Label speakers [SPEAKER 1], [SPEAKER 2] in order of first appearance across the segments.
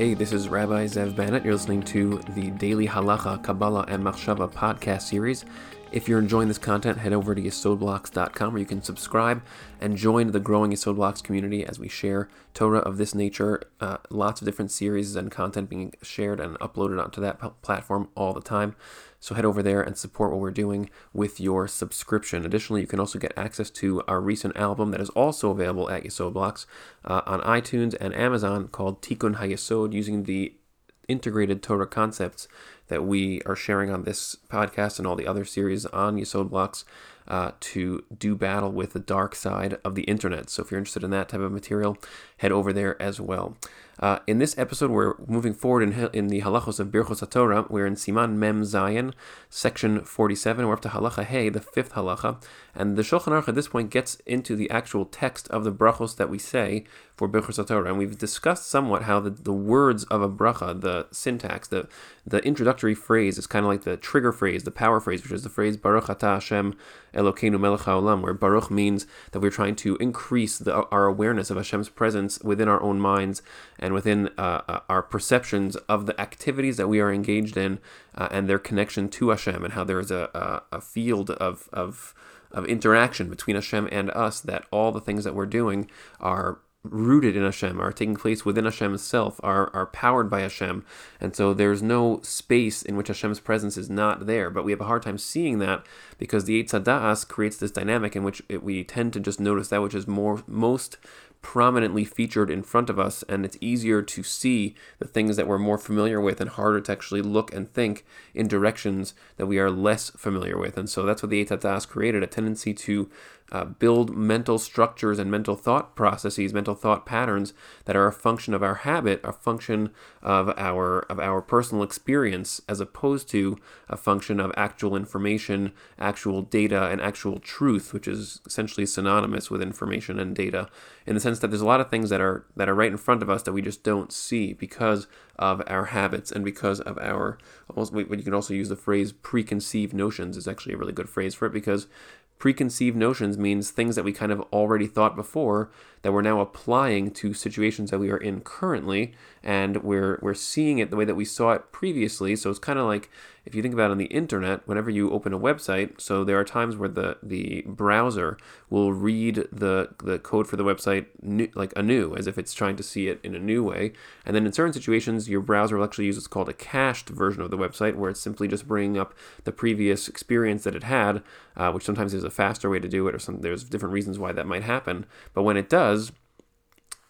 [SPEAKER 1] Hey, this is Rabbi Zev Bennett. You're listening to the Daily Halacha, Kabbalah, and Machshava podcast series. If you're enjoying this content, head over to yesodblocks.com where you can subscribe and join the growing Yesod Blocks community as we share Torah of this nature. Uh, lots of different series and content being shared and uploaded onto that p- platform all the time. So head over there and support what we're doing with your subscription. Additionally, you can also get access to our recent album that is also available at Yesod Blocks uh, on iTunes and Amazon called Tikkun HaYesod using the integrated Torah concepts that we are sharing on this podcast and all the other series on Yesod Blocks uh, to do battle with the dark side of the internet. So if you're interested in that type of material, head over there as well. Uh, in this episode, we're moving forward in, in the halachos of Birchos Torah. We're in Siman Mem Zayin, section 47. We're up to halacha Hey, the fifth halacha. And the Shulchan Aruch at this point gets into the actual text of the brachos that we say for Birchos Torah. And we've discussed somewhat how the, the words of a bracha, the syntax, the, the introductory phrase is kind of like the trigger phrase, the power phrase, which is the phrase Baruch Ata Hashem Elokeinu Melech HaOlam, where Baruch means that we're trying to increase the, our awareness of Hashem's presence within our own minds and within uh, uh, our perceptions of the activities that we are engaged in uh, and their connection to Hashem and how there is a, a, a field of, of, of interaction between Hashem and us, that all the things that we're doing are rooted in Hashem, are taking place within Hashem itself, are, are powered by Hashem. And so there's no space in which Hashem's presence is not there. But we have a hard time seeing that because the Eitz Hadas creates this dynamic in which it, we tend to just notice that which is more most prominently featured in front of us, and it's easier to see the things that we're more familiar with and harder to actually look and think in directions that we are less familiar with. And so that's what the Eitz Hadas created a tendency to uh, build mental structures and mental thought processes, mental thought patterns that are a function of our habit, a function of our of our personal experience, as opposed to a function of actual information, actual data, and actual truth, which is essentially synonymous with information and data, in the sense that there's a lot of things that are that are right in front of us that we just don't see because of our habits and because of our almost you can also use the phrase preconceived notions is actually a really good phrase for it because preconceived notions means things that we kind of already thought before that we're now applying to situations that we are in currently and we're we're seeing it the way that we saw it previously. So it's kind of like if you think about it on the internet whenever you open a website so there are times where the the browser will read the the code for the website new, like anew as if it's trying to see it in a new way. And then in certain situations your browser will actually use what's called a cached version of the website where it's simply just bringing up the previous experience that it had uh, which sometimes is a faster way to do it or some there's different reasons why that might happen. But when it does does,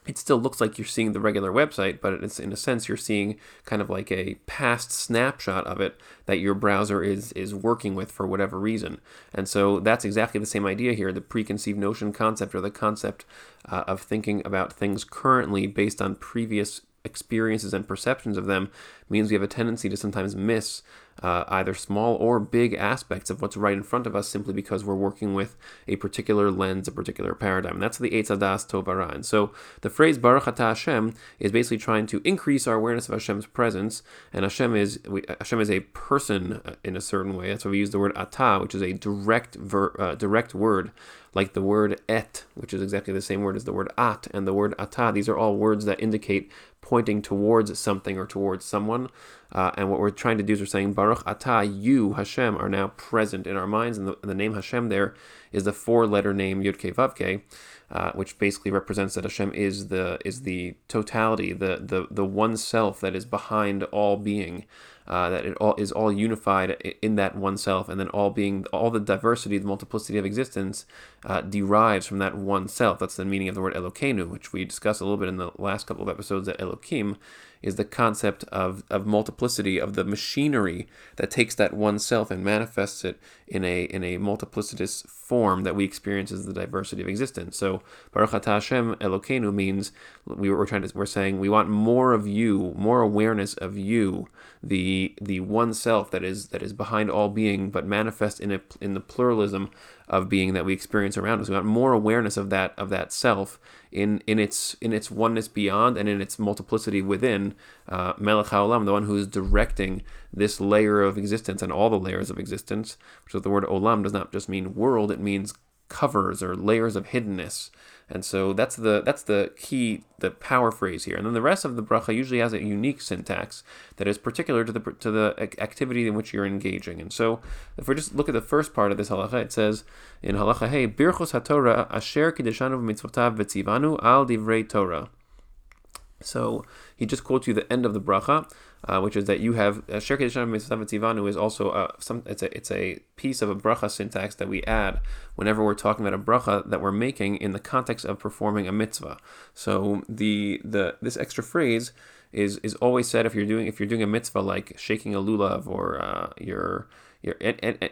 [SPEAKER 1] it still looks like you're seeing the regular website, but it's in a sense you're seeing kind of like a past snapshot of it that your browser is is working with for whatever reason. And so that's exactly the same idea here, the preconceived notion concept or the concept uh, of thinking about things currently based on previous experiences and perceptions of them means we have a tendency to sometimes miss uh, either small or big aspects of what's right in front of us simply because we're working with a particular lens, a particular paradigm. And that's the Eitz Tovara. And so the phrase Baruch Ata Hashem is basically trying to increase our awareness of Hashem's presence. And Hashem is we, Hashem is a person uh, in a certain way. That's why we use the word Ata, which is a direct ver, uh, direct word like the word et, which is exactly the same word as the word at, and the word ata. These are all words that indicate pointing towards something or towards someone. Uh, and what we're trying to do is we're saying, Baruch Ata, you, Hashem, are now present in our minds. And the, and the name Hashem there is the four letter name Yud Ke Vav Ke, uh, which basically represents that Hashem is the is the totality, the, the, the one self that is behind all being. Uh, that it all is all unified in that one self, and then all being all the diversity, the multiplicity of existence uh, derives from that one self. That's the meaning of the word Elokeinu, which we discussed a little bit in the last couple of episodes. That Elokim is the concept of, of multiplicity of the machinery that takes that one self and manifests it in a in a multiplicitous form that we experience as the diversity of existence. So Baruch Ata Hashem Elokeinu means we were trying to we're saying we want more of you, more awareness of you, the the one self that is that is behind all being, but manifest in a in the pluralism of being that we experience around us. We want more awareness of that of that self in in its in its oneness beyond and in its multiplicity within uh, Melech HaOlam, the one who is directing this layer of existence and all the layers of existence. So the word Olam does not just mean world; it means covers or layers of hiddenness. And so that's the that's the key, the power phrase here. And then the rest of the bracha usually has a unique syntax that is particular to the to the activity in which you're engaging. And so if we just look at the first part of this halacha, it says in halacha hey birchos haTorah asher kiddushanu mitzvotav v'tzivanu al divrei Torah. So he just quotes you the end of the bracha, uh, which is that you have uh, Sher Tivanu is also uh, some it's a it's a piece of a bracha syntax that we add whenever we're talking about a bracha that we're making in the context of performing a mitzvah. So the the this extra phrase is is always said if you're doing if you're doing a mitzvah like shaking a lulav or uh, you're you're,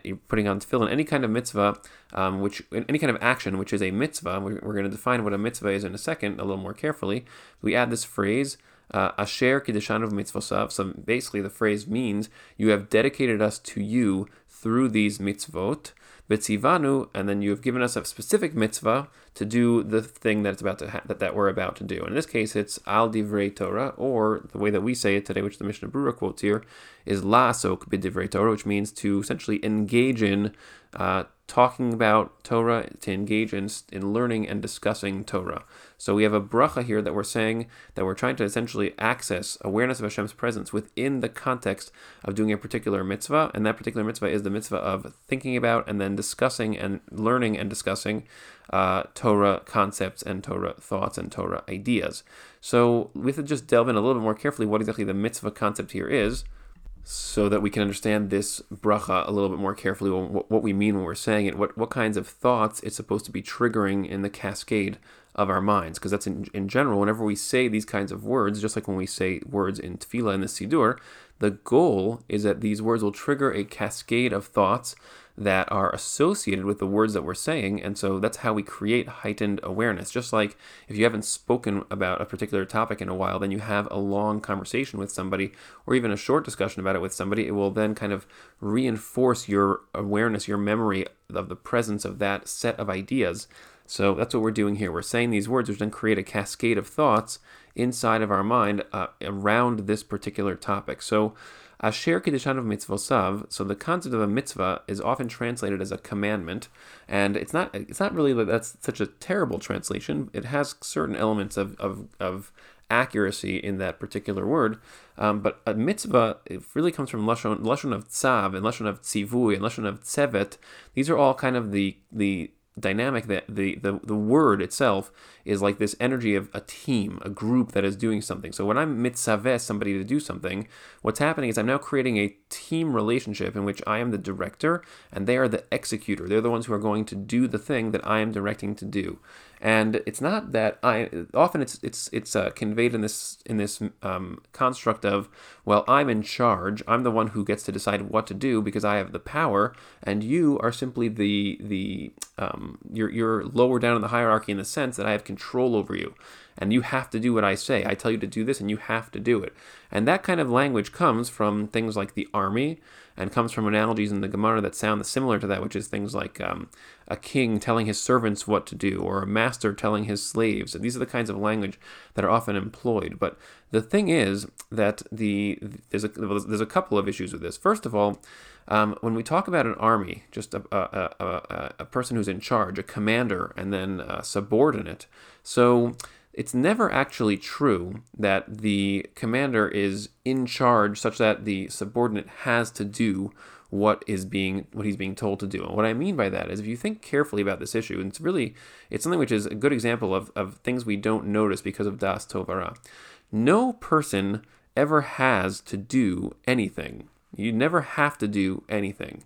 [SPEAKER 1] you're putting on tefillin, any kind of mitzvah, um, which any kind of action which is a mitzvah. We're, we're going to define what a mitzvah is in a second, a little more carefully. We add this phrase, asher kiddushanov mitzvosav. So basically, the phrase means you have dedicated us to you through these mitzvot. Betzivanu, and then you have given us a specific mitzvah to do the thing that it's about to ha- that, that we're about to do. And in this case, it's al divrei Torah, or the way that we say it today, which the Mishnah Berurah quotes here, is la asok b'divrei Torah, which means to essentially engage in uh, talking about Torah, to engage in, in learning and discussing Torah. So we have a bracha here that we're saying that we're trying to essentially access awareness of Hashem's presence within the context of doing a particular mitzvah, and that particular mitzvah is the mitzvah of thinking about and then discussing and learning and discussing uh, Torah concepts and Torah thoughts and Torah ideas. So we have to just delve in a little bit more carefully what exactly the mitzvah concept here is so that we can understand this bracha a little bit more carefully, what, we mean when we're saying it, what, what kinds of thoughts it's supposed to be triggering in the cascade of our minds. Because that's in, in general, whenever we say these kinds of words, just like when we say words in tefillah in the Siddur, the goal is that these words will trigger a cascade of thoughts that are associated with the words that we're saying. And so that's how we create heightened awareness. Just like if you haven't spoken about a particular topic in a while, then you have a long conversation with somebody or even a short discussion about it with somebody, it will then kind of reinforce your awareness, your memory of the presence of that set of ideas. So that's what we're doing here. We're saying these words, which then create a cascade of thoughts inside of our mind uh, around this particular topic. So Asher Kiddushan of mitzvosav. So the concept of a mitzvah is often translated as a commandment, and it's not. It's not really that that's such a terrible translation. It has certain elements of of, of accuracy in that particular word. Um, but a mitzvah it really comes from lashon, lashon of tzav and lashon of tzivui and lashon of tzevet. These are all kind of the the dynamic that the, the the word itself is like this energy of a team, a group that is doing something. So when I'm mitzaveh somebody to do something, what's happening is I'm now creating a team relationship in which I am the director and they are the executor. They're the ones who are going to do the thing that I am directing to do and it's not that I often it's it's it's uh, conveyed in this in this um, construct of well I'm in charge. I'm the one who gets to decide what to do because I have the power and you are simply the the um, you're you're lower down in the hierarchy in the sense that I have control over you. And you have to do what I say. I tell you to do this and you have to do it. And that kind of language comes from things like the army and comes from analogies in the Gemara that sound similar to that, which is things like um, a king telling his servants what to do, or a master telling his slaves. And these are the kinds of language that are often employed. But the thing is that the there's a there's a couple of issues with this. First of all, um, when we talk about an army, just a, a, a, a, person who's in charge, a commander, and then a subordinate. So it's never actually true that the commander is in charge such that the subordinate has to do what is being what he's being told to do. And what I mean by that is if you think carefully about this issue, and it's really it's something which is a good example of, of things we don't notice because of Das Tovara. No person ever has to do anything. You never have to do anything.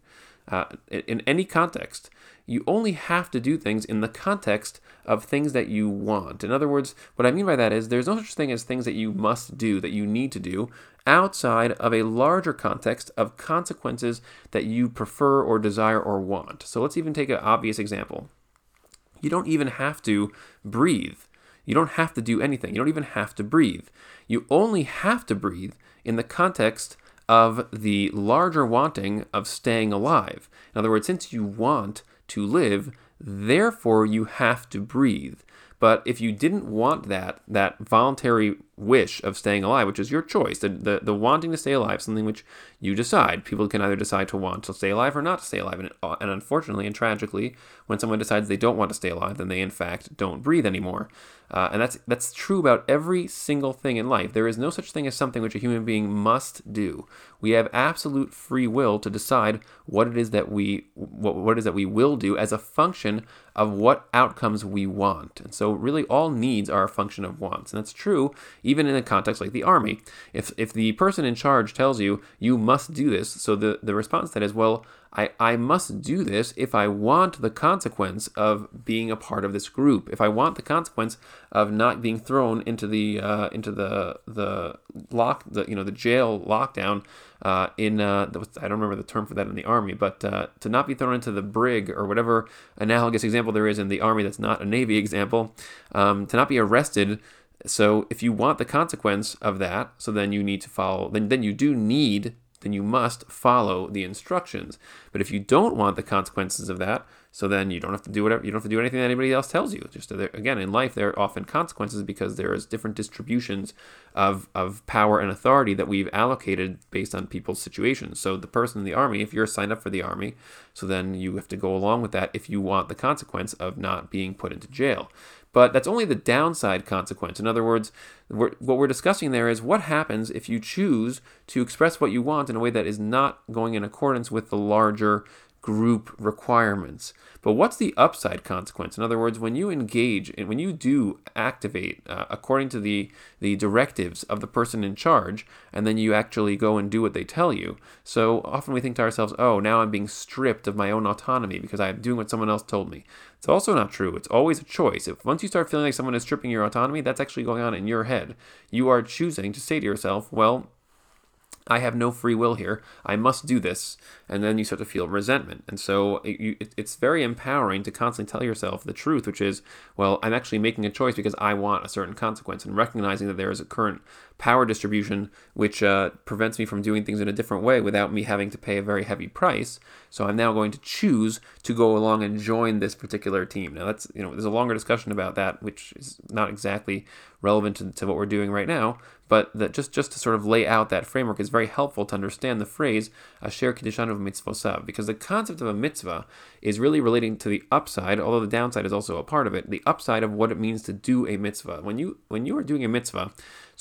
[SPEAKER 1] Uh, in any context you only have to do things in the context of things that you want. In other words, what I mean by that is there's no such thing as things that you must do, that you need to do, outside of a larger context of consequences that you prefer or desire or want. So let's even take an obvious example. You don't even have to breathe. You don't have to do anything. You don't even have to breathe. You only have to breathe in the context of the larger wanting of staying alive. In other words, since you want to live, therefore you have to breathe. But if you didn't want that, that voluntary wish of staying alive, which is your choice. The, the, the wanting to stay alive, something which you decide. People can either decide to want to stay alive or not to stay alive. And, uh, and unfortunately and tragically, when someone decides they don't want to stay alive, then they in fact don't breathe anymore. Uh, and that's that's true about every single thing in life. There is no such thing as something which a human being must do. We have absolute free will to decide what it is that we what, what it is that we will do as a function of what outcomes we want. And so really all needs are a function of wants. And that's true even in a context like the army. If if the person in charge tells you you must do this, so the, the response to that is, well, I, I must do this if I want the consequence of being a part of this group. If I want the consequence of not being thrown into the uh, into the the lock the you know the jail lockdown uh, in uh, I don't remember the term for that in the army, but uh, to not be thrown into the brig or whatever analogous example there is in the army that's not a navy example, um, to not be arrested. So if you want the consequence of that, so then you need to follow. Then then you do need then you must follow the instructions. But if you don't want the consequences of that, so then you don't have to do whatever you don't have to do anything that anybody else tells you. Just again, in life, there are often consequences because there is different distributions of of power and authority that we've allocated based on people's situations. So the person in the army, if you're signed up for the army, so then you have to go along with that if you want the consequence of not being put into jail. But that's only the downside consequence. In other words, what we're discussing there is what happens if you choose to express what you want in a way that is not going in accordance with the larger group requirements. But what's the upside consequence? In other words, when you engage and when you do activate uh, according to the the directives of the person in charge, and then you actually go and do what they tell you. So often we think to ourselves, "Oh, now I'm being stripped of my own autonomy because I'm doing what someone else told me." It's also not true. It's always a choice. If once you start feeling like someone is stripping your autonomy, that's actually going on in your head. You are choosing to say to yourself, "Well, I have no free will here. I must do this. And then you start to feel resentment. And so it, you, it, it's very empowering to constantly tell yourself the truth, which is, well, I'm actually making a choice because I want a certain consequence and recognizing that there is a current power distribution which uh, prevents me from doing things in a different way without me having to pay a very heavy price. So I'm now going to choose to go along and join this particular team. Now that's you know there's a longer discussion about that, which is not exactly relevant to, to what we're doing right now. But that just just to sort of lay out that framework is very helpful to understand the phrase "asher kiddushanuv mitzvosav," because the concept of a mitzvah is really relating to the upside, although the downside is also a part of it. The upside of what it means to do a mitzvah. When you when you are doing a mitzvah,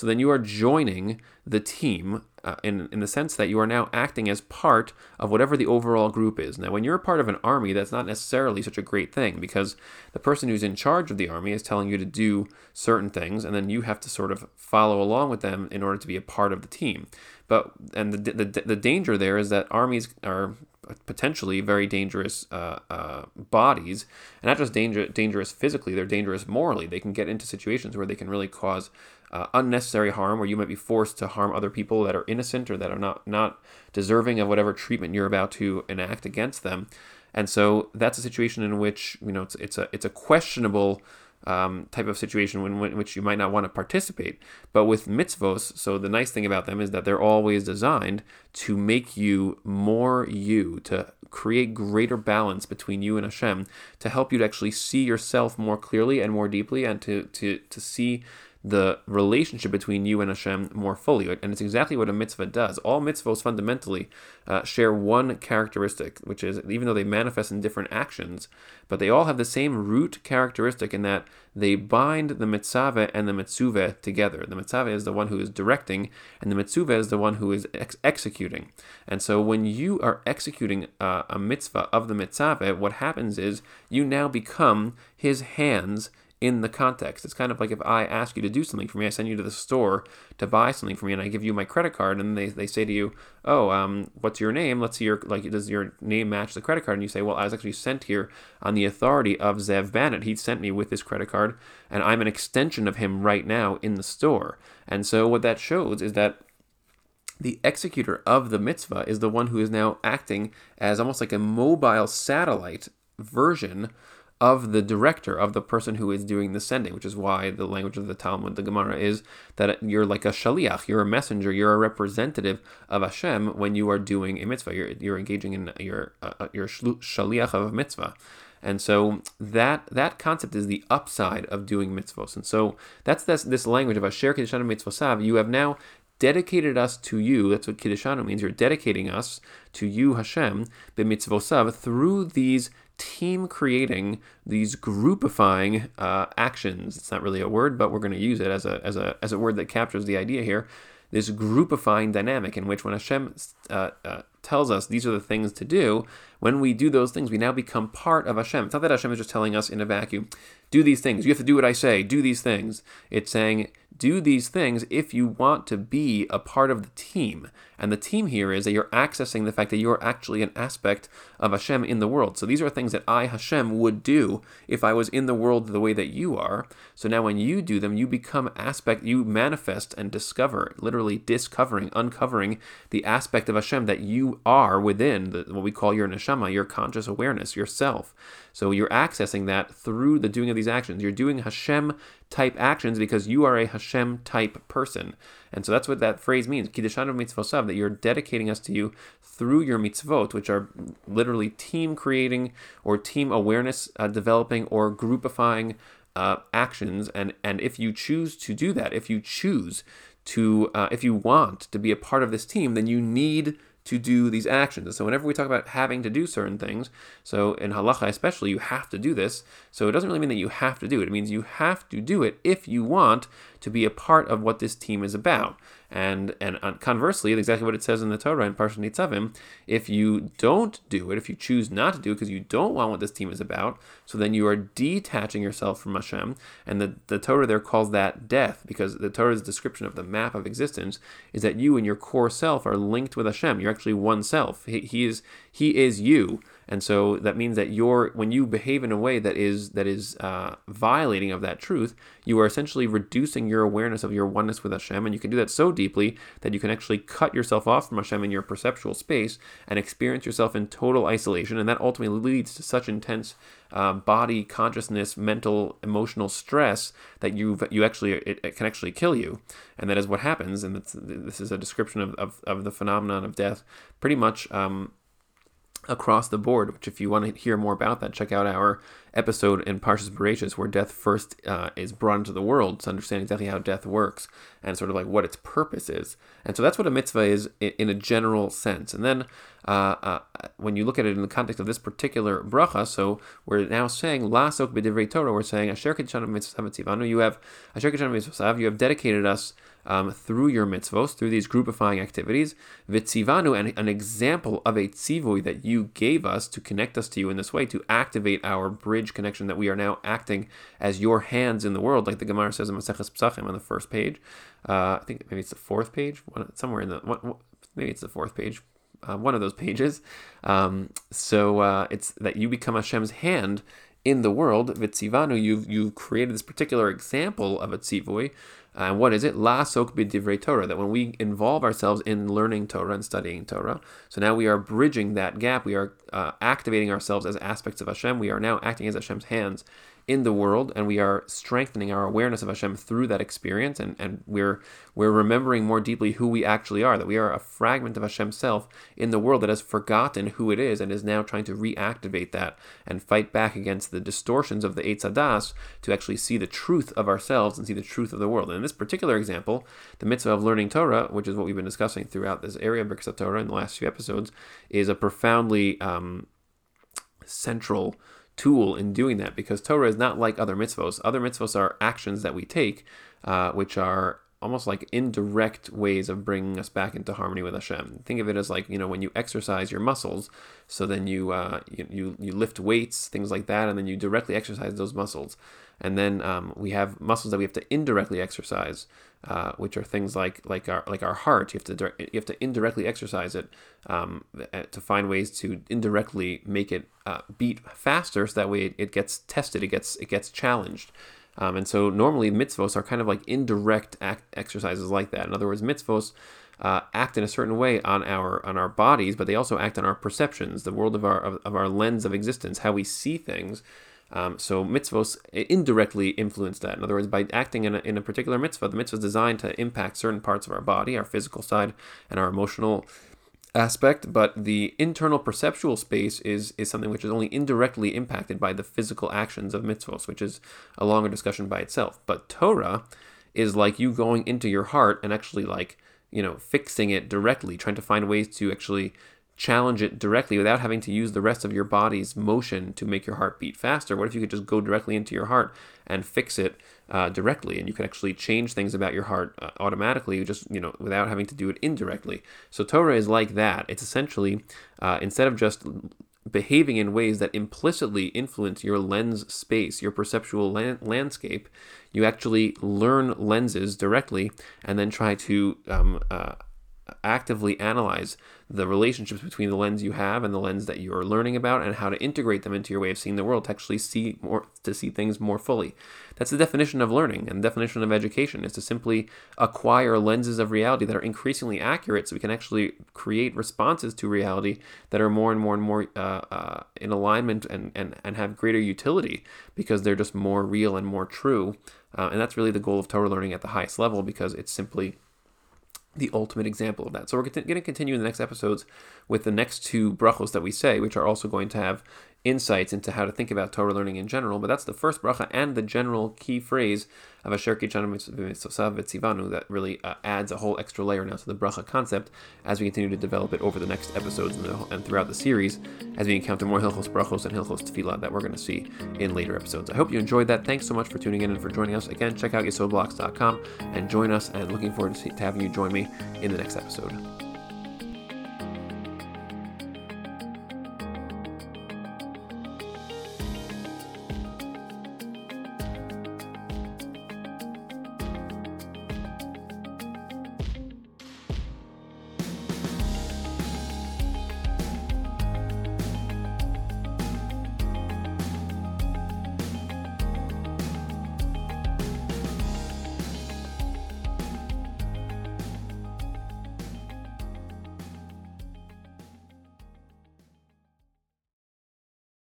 [SPEAKER 1] so then you are joining the team uh, in, in the sense that you are now acting as part of whatever the overall group is. Now, when you're a part of an army, that's not necessarily such a great thing because the person who's in charge of the army is telling you to do certain things, and then you have to sort of follow along with them in order to be a part of the team. But and the the, the danger there is that armies are potentially very dangerous uh, uh, bodies, and not just danger, dangerous physically, they're dangerous morally. They can get into situations where they can really cause uh, unnecessary harm, where you might be forced to harm other people that are innocent or that are not not deserving of whatever treatment you're about to enact against them. And so that's a situation in which you know it's, it's a it's a questionable um, type of situation in, which you might not want to participate. But with mitzvos, so the nice thing about them is that they're always designed to make you more you, to create greater balance between you and Hashem, to help you to actually see yourself more clearly and more deeply, and to to to see the relationship between you and Hashem more fully. And it's exactly what a mitzvah does. All mitzvahs fundamentally uh, share one characteristic, which is even though they manifest in different actions, but they all have the same root characteristic in that they bind the mitzaveh and the mitzuveh together. The mitzaveh is the one who is directing, and the mitzuveh is the one who is ex- executing. And so when you are executing uh, a mitzvah of the mitzaveh, what happens is you now become his hands in the context. It's kind of like if I ask you to do something for me, I send you to the store to buy something for me, and I give you my credit card, and they, they say to you, "Oh, um, what's your name? Let's see your like does your name match the credit card?" And you say, "Well, I was actually sent here on the authority of Zev Bennett. He sent me with this credit card, and I'm an extension of him right now in the store." And so what that shows is that the executor of the mitzvah is the one who is now acting as almost like a mobile satellite version of the director, of the person who is doing the sending, which is why the language of the Talmud, the Gemara, is that you're like a shaliach, you're a messenger, you're a representative of Hashem when you are doing a mitzvah. You're, you're engaging in your uh, your shaliach of a mitzvah. And so that that concept is the upside of doing mitzvos. And so that's this, this language of Asher Kiddishanu Mitzvosav. You have now dedicated us to you. That's what Kiddishanu means. You're dedicating us to you, Hashem, b'mitzvosav, through these team creating, these groupifying uh, actions. It's not really a word, but we're going to use it as a, as, a, as a word that captures the idea here. This groupifying dynamic in which when Hashem uh, uh, tells us these are the things to do, when we do those things, we now become part of Hashem. It's not that Hashem is just telling us in a vacuum, do these things. You have to do what I say, do these things. It's saying, do these things if you want to be a part of the team. And the team here is that you're accessing the fact that you're actually an aspect of Hashem in the world. So these are things that I, Hashem, would do if I was in the world the way that you are. So now when you do them, you become aspect, you manifest and discover, literally discovering, uncovering the aspect of Hashem that you are within the, what we call your neshama, your conscious awareness, yourself. So you're accessing that through the doing of these actions. You're doing Hashem type actions because you are a Hashem type person. And so that's what that phrase means, Kiddushan mitzvosav, that you're dedicating us to you through your mitzvot, which are literally team creating or team awareness uh, developing or groupifying uh, actions. And, and if you choose to do that, if you choose to, uh, if you want to be a part of this team, then you need to do these actions. And So whenever we talk about having to do certain things, so in halacha especially, you have to do this. So it doesn't really mean that you have to do it. It means you have to do it if you want to be a part of what this team is about. And and uh, conversely, exactly what it says in the Torah in Parshat Nitzavim, if you don't do it, if you choose not to do it because you don't want what this team is about, so then you are detaching yourself from Hashem. And the, the Torah there calls that death because the Torah's description of the map of existence is that you and your core self are linked with Hashem. You're actually one self. He, he is he is you. And so that means that you're when you behave in a way that is that is uh, violating of that truth, you are essentially reducing your awareness of your oneness with Hashem, and you can do that so deeply that you can actually cut yourself off from Hashem in your perceptual space and experience yourself in total isolation, and that ultimately leads to such intense uh, body consciousness, mental, emotional stress that you you actually it, it, can actually kill you, and that is what happens. And this is a description of, of, of the phenomenon of death, pretty much. Um, across the board. Which, if you want to hear more about that, check out our episode in Parshas Bereshis, where death first uh, is brought into the world to understand exactly how death works and sort of like what its purpose is. And so that's what a mitzvah is in, a general sense. And then uh, uh, when you look at it in the context of this particular bracha, so we're now saying lasok b'divrei Torah. We're saying asher mitzvah You have asher mitzvah. You have dedicated us um, through your mitzvos, through these groupifying activities. Vitzivanu, and an example of a tzivui that you gave us to connect us to you in this way, to activate our bridge connection that we are now acting as your hands in the world, like the Gemara says in Maseches Pesachim on the first page. Uh, I think maybe it's the fourth page, somewhere in the, maybe it's the fourth page, uh, one of those pages. Um, so uh, it's that you become Hashem's hand in the world. Vitzivanu, you've, you've created this particular example of a tzivui and what is it? La sok b'divrei Torah. That when we involve ourselves in learning Torah and studying Torah, so now we are bridging that gap. We are uh, activating ourselves as aspects of Hashem. We are now acting as Hashem's hands in the world and we are strengthening our awareness of Hashem through that experience and, and we're we're remembering more deeply who we actually are, that we are a fragment of Hashem's self in the world that has forgotten who it is and is now trying to reactivate that and fight back against the distortions of the Eitz Hadas to actually see the truth of ourselves and see the truth of the world. And in this particular example, the mitzvah of learning Torah, which is what we've been discussing throughout this area of Birkat Torah in the last few episodes, is a profoundly um, central tool in doing that because Torah is not like other mitzvos. Other mitzvos are actions that we take, uh, which are almost like indirect ways of bringing us back into harmony with Hashem. Think of it as like you know when you exercise your muscles, so then you uh, you, you, you lift weights, things like that, and then you directly exercise those muscles. And then um, we have muscles that we have to indirectly exercise, uh, which are things like like our like our heart. You have to you have to indirectly exercise it um, uh, to find ways to indirectly make it uh, beat faster, so that way it, gets tested, it gets it gets challenged. Um, and so normally mitzvos are kind of like indirect exercises like that. In other words, mitzvos uh, act in a certain way on our on our bodies, but they also act on our perceptions, the world of our of, of our lens of existence, how we see things. Um, so mitzvos indirectly influence that. In other words, by acting in a, in a particular mitzvah, the mitzvah is designed to impact certain parts of our body, our physical side, and our emotional aspect, but the internal perceptual space is is something which is only indirectly impacted by the physical actions of mitzvos, which is a longer discussion by itself. But Torah is like you going into your heart and actually like you know fixing it directly, trying to find ways to actually challenge it directly without having to use the rest of your body's motion to make your heart beat faster? What if you could just go directly into your heart and fix it uh, directly, and you could actually change things about your heart uh, automatically, just you know, without having to do it indirectly? So Torah is like that. It's essentially uh, instead of just behaving in ways that implicitly influence your lens space, your perceptual landscape, you actually learn lenses directly and then try to um, uh, actively analyze the relationships between the lens you have and the lens that you are learning about and how to integrate them into your way of seeing the world to actually see more to see things more fully. That's the definition of learning and the definition of education is to simply acquire lenses of reality that are increasingly accurate so we can actually create responses to reality that are more and more and more uh, uh, in alignment and, and, and have greater utility because they're just more real and more true. Uh, and that's really the goal of Torah learning at the highest level because it's simply the ultimate example of that. So we're going to continue in the next episodes with the next two brachos that we say, which are also going to have insights into how to think about Torah learning in general. But that's the first bracha and the general key phrase of Asher V'Tzivanu that really uh, adds a whole extra layer now to the bracha concept as we continue to develop it over the next episodes and, the, and throughout the series as we encounter more Hilchos Brachos and Hilchos Tefillah that we're going to see in later episodes. I hope you enjoyed that. Thanks so much for tuning in and for joining us. Again, check out yesodblocks.com and join us and looking forward to, to having you join me in the next episode.